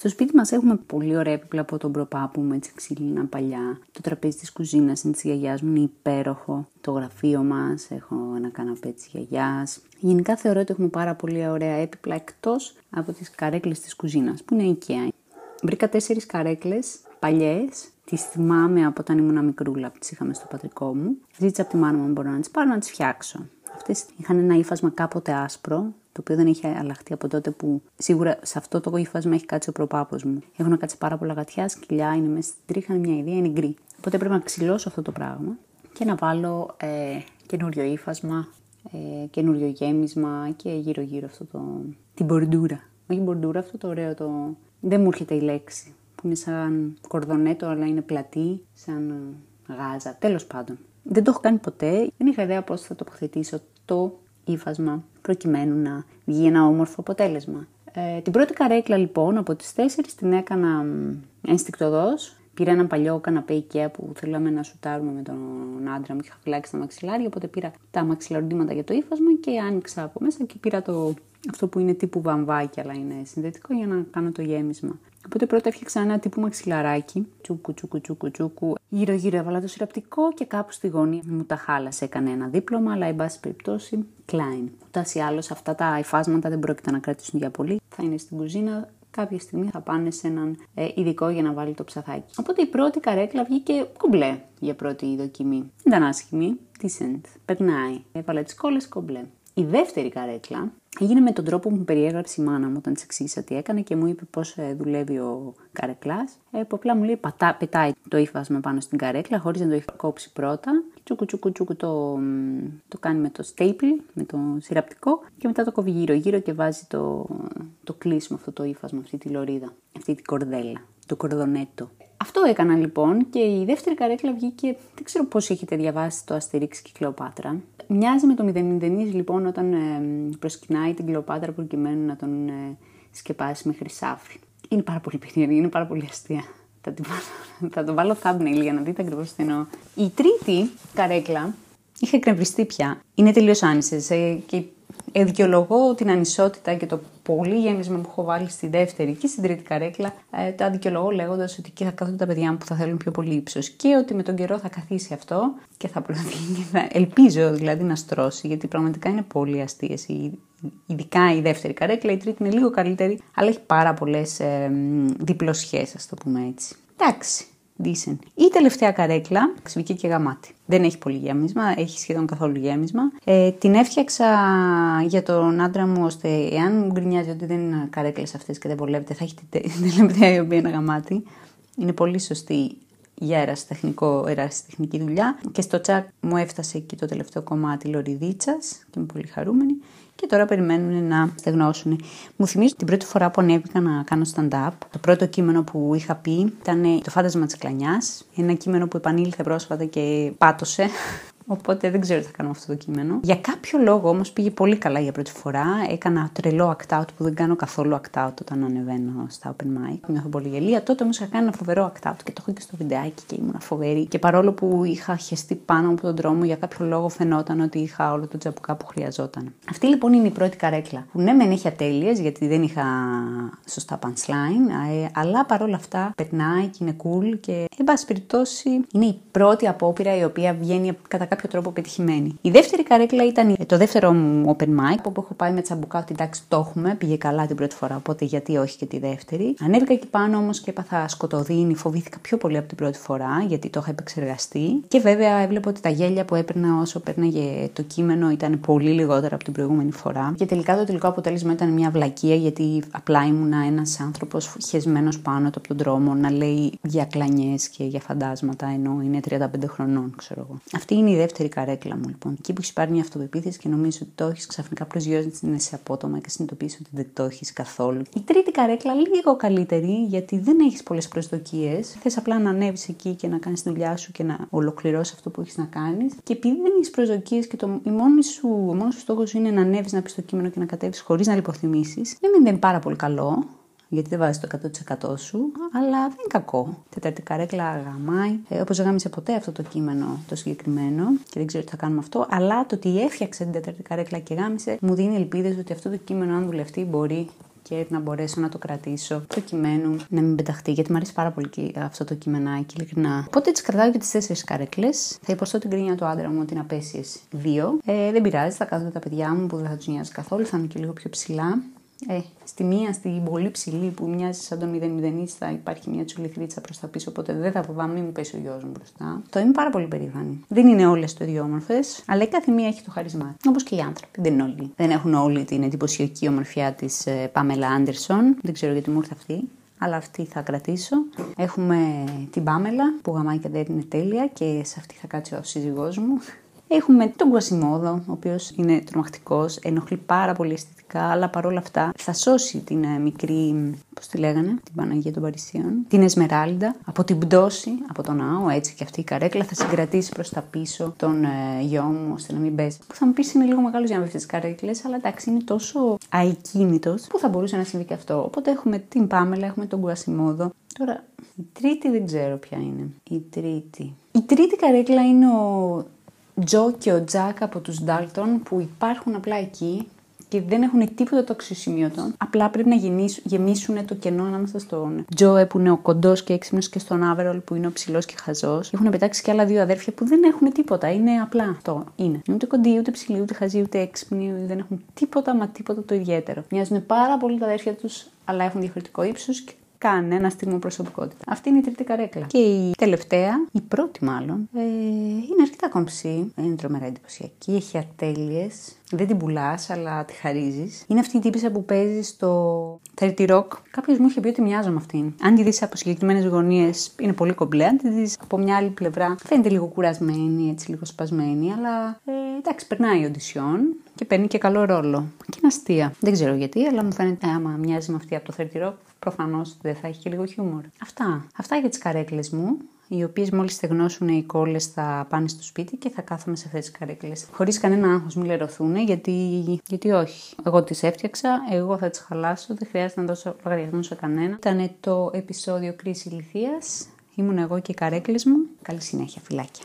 Στο σπίτι μας έχουμε πολύ ωραία έπιπλα από τον προπάπου μου, έτσι ξύλινα παλιά. Το τραπέζι της κουζίνας είναι της γιαγιάς μου, είναι υπέροχο. Το γραφείο μας, έχω ένα καναπέ της γιαγιάς. Γενικά θεωρώ ότι έχουμε πάρα πολύ ωραία έπιπλα εκτός από τις καρέκλες της κουζίνας, που είναι οικαία. Βρήκα τέσσερις καρέκλες παλιές, τις θυμάμαι από όταν ήμουν μικρούλα που τις είχαμε στο πατρικό μου. Ζήτησα από τη μάνα μου αν μπορώ να τις πάρω να τις φτιάξω. Αυτές είχαν ένα ύφασμα κάποτε άσπρο, το οποίο δεν έχει αλλάχτεί από τότε που σίγουρα σε αυτό το ύφασμα έχει κάτσει ο προπάπος μου. Έχουν κάτσει πάρα πολλά γατιά, σκυλιά, είναι μέσα στην τρίχα, είναι μια ιδέα, είναι γκρι. Οπότε πρέπει να ξυλώσω αυτό το πράγμα και να βάλω ε, καινούριο ύφασμα, ε, καινούριο γέμισμα και γύρω-γύρω αυτό το. την μπορντούρα. Όχι μπορντούρα, αυτό το ωραίο το. Δεν μου έρχεται η λέξη. Που είναι σαν κορδονέτο, αλλά είναι πλατή, σαν ε, γάζα. Τέλος πάντων. Δεν το έχω κάνει ποτέ. Δεν είχα ιδέα πώς θα τοποθετήσω το ύφασμα προκειμένου να βγει ένα όμορφο αποτέλεσμα. Ε, την πρώτη καρέκλα λοιπόν από τις τέσσερις την έκανα ενστικτοδός. Πήρα ένα παλιό καναπέ IKEA που θέλαμε να σουτάρουμε με τον άντρα μου και είχα φυλάξει τα μαξιλάρια, οπότε πήρα τα μαξιλαροντήματα για το ύφασμα και άνοιξα από μέσα και πήρα το, αυτό που είναι τύπου βαμβάκι αλλά είναι συνδετικό για να κάνω το γέμισμα. Οπότε πρώτα έφτιαξα ένα τύπου μαξιλαράκι, τσούκου τσούκου τσούκου τσούκου. Γύρω γύρω έβαλα το σιραπτικό και κάπου στη γωνία μου τα χάλασε. Έκανε ένα δίπλωμα, αλλά εν πάση περιπτώσει, Klein. Ούτω ή άλλως αυτά τα υφάσματα δεν πρόκειται να κρατήσουν για πολύ. Θα είναι στην κουζίνα, κάποια στιγμή θα πάνε σε έναν ε, ειδικό για να βάλει το ψαθάκι. Οπότε η πρώτη καρέκλα βγήκε κουμπλέ για πρώτη δοκιμή. Δεν ήταν άσχημη, decent, περνάει. Έβαλε τις κόλλες κομπλέ. Η δεύτερη καρέκλα έγινε με τον τρόπο που μου περιέγραψε η μάνα μου όταν της εξήγησα τι έκανε και μου είπε πώς ε, δουλεύει ο καρεκλάς. Ε, που απλά μου λέει πατά, πετάει το ύφασμα πάνω στην καρέκλα χωρίς να το έχει κόψει πρώτα. Τσούκου τσούκου τσούκου το, το κάνει με το staple, με το σειραπτικό και μετά το κόβει γύρω γύρω και βάζει το, το κλείσιμο αυτό το ύφασμα, αυτή τη λωρίδα, αυτή την κορδέλα, το κορδονέτο. Αυτό έκανα λοιπόν και η δεύτερη καρέκλα βγήκε, δεν ξέρω πώς έχετε διαβάσει το Αστερίξ και Κλεοπάτρα. Μοιάζει με το μηδενιδενής λοιπόν όταν ε, προσκυνάει την Κλεοπάτρα προκειμένου να τον ε, σκεπάσει με χρυσάφι. Είναι πάρα πολύ περίεργη, είναι πάρα πολύ αστεία. Θα, την βάλω, θα το βάλω thumbnail για να δείτε ακριβώς τι εννοώ. Η τρίτη καρέκλα είχε εκνευριστεί πια. Είναι τελείως άνισε ε, και δικαιολογώ την ανισότητα και το πολύ γέμισμα που έχω βάλει στη δεύτερη και στην τρίτη καρέκλα. Ε, τα δικαιολογώ λέγοντας ότι εκεί θα κάθονται τα παιδιά μου που θα θέλουν πιο πολύ ύψος και ότι με τον καιρό θα καθίσει αυτό και θα προωθεί και θα ελπίζω δηλαδή να στρώσει γιατί πραγματικά είναι πολύ αστείες. Ειδικά η δεύτερη καρέκλα, η τρίτη είναι λίγο καλύτερη, αλλά έχει πάρα πολλές ε, διπλωσιέ, ας το πούμε έτσι. Εντάξει, decent. Η τελευταία καρέκλα, ξυπική και γαμάτι. Δεν έχει πολύ γέμισμα, έχει σχεδόν καθόλου γέμισμα. Ε, την έφτιαξα για τον άντρα μου, ώστε εάν μου γκρινιάζει ότι δεν είναι καρέκλες αυτές και δεν βολεύεται, θα έχει την τελευταία η οποία είναι γαμάτι. Είναι πολύ σωστή για ερασιτεχνικό, ερασιτεχνική δουλειά. Και στο τσακ μου έφτασε εκεί το τελευταίο κομμάτι λωριδίτσας και είμαι πολύ χαρούμενη και τώρα περιμένουν να στεγνώσουν. Μου θυμίζει την πρώτη φορά που ανέβηκα να κάνω stand-up. Το πρώτο κείμενο που είχα πει ήταν το φάντασμα της κλανιάς. Ένα κείμενο που επανήλθε πρόσφατα και πάτωσε. Οπότε δεν ξέρω τι θα κάνω αυτό το κείμενο. Για κάποιο λόγο όμως πήγε πολύ καλά για πρώτη φορά. Έκανα τρελό act out που δεν κάνω καθόλου act out όταν ανεβαίνω στα open mic. Νιώθω πολύ γελία. Τότε όμως είχα κάνει ένα φοβερό act out και το έχω και στο βιντεάκι και ήμουν φοβερή. Και παρόλο που είχα χεστεί πάνω από τον δρόμο, για κάποιο λόγο φαινόταν ότι είχα όλο το τζαμπουκά που χρειαζόταν. Αυτή λοιπόν είναι η πρώτη καρέκλα. Που ναι, μεν έχει ατέλειες γιατί δεν είχα σωστά punchline, ε, αλλά παρόλα αυτά περνάει και είναι cool και εν πάση περιπτώσει είναι η πρώτη απόπειρα η οποία βγαίνει κατά κάποιο κάποιο τρόπο πετυχημένη. Η δεύτερη καρέκλα ήταν το δεύτερο μου open mic, που έχω πάει με τσαμπουκά ότι εντάξει το έχουμε, πήγε καλά την πρώτη φορά, οπότε γιατί όχι και τη δεύτερη. Ανέβηκα εκεί πάνω όμως και έπαθα σκοτωδίνη, φοβήθηκα πιο πολύ από την πρώτη φορά, γιατί το είχα επεξεργαστεί. Και βέβαια έβλεπα ότι τα γέλια που έπαιρνα όσο πέρναγε το κείμενο ήταν πολύ λιγότερα από την προηγούμενη φορά. Και τελικά το τελικό αποτέλεσμα ήταν μια βλακεία, γιατί απλά ήμουνα ένας άνθρωπος χεσμένος πάνω από τον δρόμο να λέει για κλανιές και για φαντάσματα, ενώ είναι 35 χρονών, ξέρω εγώ. Αυτή είναι η δεύτερη καρέκλα μου λοιπόν. Εκεί που έχεις πάρει μια αυτοπεποίθηση και νομίζω ότι το έχεις, ξαφνικά σε απότομα και συνειδητοποιήσει ότι δεν το έχεις καθόλου. Η τρίτη καρέκλα λίγο καλύτερη γιατί δεν έχεις πολλές προσδοκίες. Θες απλά να ανέβεις εκεί και να κάνεις τη δουλειά σου και να ολοκληρώσεις αυτό που έχεις να κάνεις. Και επειδή δεν έχεις προσδοκίες και το, η μόνη σου, ο μόνος σου στόχος είναι να ανέβεις, να πει το κείμενο και να κατέβεις χωρίς να λιποθυμήσεις, δεν είναι πάρα πολύ καλό γιατί δεν βάζει το 100% σου, αλλά δεν είναι κακό. Τετάρτη καρέκλα γαμάει. Ε, Όπως δεν γάμισε ποτέ αυτό το κείμενο το συγκεκριμένο και δεν ξέρω τι θα κάνουμε αυτό, αλλά το ότι έφτιαξε την τετάρτη καρέκλα και γάμισε μου δίνει ελπίδες ότι αυτό το κείμενο, αν δουλευτεί, μπορεί και να μπορέσω να το κρατήσω προκειμένου να μην πεταχτεί, γιατί μου αρέσει πάρα πολύ και αυτό το κειμενάκι, ειλικρινά. Οπότε έτσι κρατάω και τις τέσσερις καρέκλες. Θα υποστώ την κρίνια του άντρα μου ότι είναι απέσιες δύο. Ε, δεν πειράζει, θα κάθονται τα παιδιά μου που δεν θα τους νοιάζει καθόλου, θα είναι και λίγο πιο ψηλά. Ε, στη μία, στην πολύ ψηλή που μοιάζει σαν τον 0 θα υπάρχει μια τσουλιθρίτσα προς τα πίσω, οπότε δεν θα φοβάμαι, μην μου πέσει ο γιος μου μπροστά. Το είμαι πάρα πολύ περήφανη. Δεν είναι όλες το ίδιο όμορφε, αλλά η κάθε μία έχει το χαρισμά. Όπως και οι άνθρωποι. Δεν είναι όλοι. Δεν έχουν όλοι την εντυπωσιακή ομορφιά της Πάμελα Άντερσον. Δεν ξέρω γιατί μου ήρθε αυτή αλλά αυτή θα κρατήσω. Έχουμε την Πάμελα που γαμάει και δεν είναι τέλεια και σε αυτή θα κάτσει ο σύζυγός μου. Έχουμε τον Κουασιμόδο, ο οποίος είναι τρομακτικός, ενοχλεί πάρα πολύ αισθητικά, αλλά παρόλα αυτά θα σώσει την ε, μικρή, πώς τη λέγανε, την Παναγία των Παρισίων, την Εσμεράλντα, από την πτώση, από τον ναό, έτσι και αυτή η καρέκλα θα συγκρατήσει προς τα πίσω τον ε, γιο μου, ώστε να μην πέσει. Που θα μου πεις είναι λίγο μεγάλος για να βρει τι καρέκλες, αλλά εντάξει είναι τόσο ακίνητο που θα μπορούσε να συμβεί και αυτό. Οπότε έχουμε την Πάμελα, έχουμε τον Κουασιμόδο. Τώρα, η τρίτη δεν ξέρω ποια είναι. Η τρίτη. Η τρίτη καρέκλα είναι ο Τζο και ο Τζακ από τους Ντάλτον που υπάρχουν απλά εκεί και δεν έχουν τίποτα το αξιοσημείωτο. Απλά πρέπει να γεμίσουν το κενό ανάμεσα στον Τζο που είναι ο κοντός και έξυπνος και στον Άβερολ που είναι ο ψηλός και χαζός. Έχουν πετάξει και άλλα δύο αδέρφια που δεν έχουν τίποτα. Είναι απλά αυτό. Είναι. Ούτε κοντοί, ούτε ψηλοί, ούτε χαζοί, ούτε έξυπνοι. Δεν έχουν τίποτα, μα τίποτα το ιδιαίτερο. Μοιάζουν πάρα πολύ τα αδέρφια τους, αλλά έχουν διαφορετικό ύψος και κανένα στιγμή προσωπικότητα. Αυτή είναι η τρίτη καρέκλα. Και η τελευταία, η πρώτη μάλλον, ε, είναι αρκετά κομψή. Είναι τρομερά εντυπωσιακή, έχει ατέλειες. Δεν την πουλάς, αλλά τη χαρίζεις. Είναι αυτή η τύπησα που παίζει στο 30 Rock. Κάποιος μου είχε πει ότι μοιάζω με αυτήν. Αν τη δεις από συγκεκριμένες γωνίες, είναι πολύ κομπλέ. Αν τη δεις από μια άλλη πλευρά, φαίνεται λίγο κουρασμένη, έτσι λίγο σπασμένη, αλλά ε, εντάξει, περνάει η οντισιόν και παίρνει και καλό ρόλο. Και είναι αστεία. Δεν ξέρω γιατί, αλλά μου φαίνεται άμα μοιάζει με αυτή από το 30 Rock, προφανώς δεν θα έχει και λίγο χιούμορ. Αυτά. Αυτά για τις καρέκλες μου οι οποίες μόλις στεγνώσουν οι κόλλες θα πάνε στο σπίτι και θα κάθομαι σε αυτές τις καρέκλες. Χωρίς κανένα άγχος μην λερωθούν, γιατί, γιατί όχι. Εγώ τις έφτιαξα, εγώ θα τις χαλάσω, δεν χρειάζεται να δώσω λογαριασμό σε κανένα. Ήταν το επεισόδιο κρίση ηλικίας. Ήμουν εγώ και οι καρέκλες μου. Καλή συνέχεια, φυλάκια.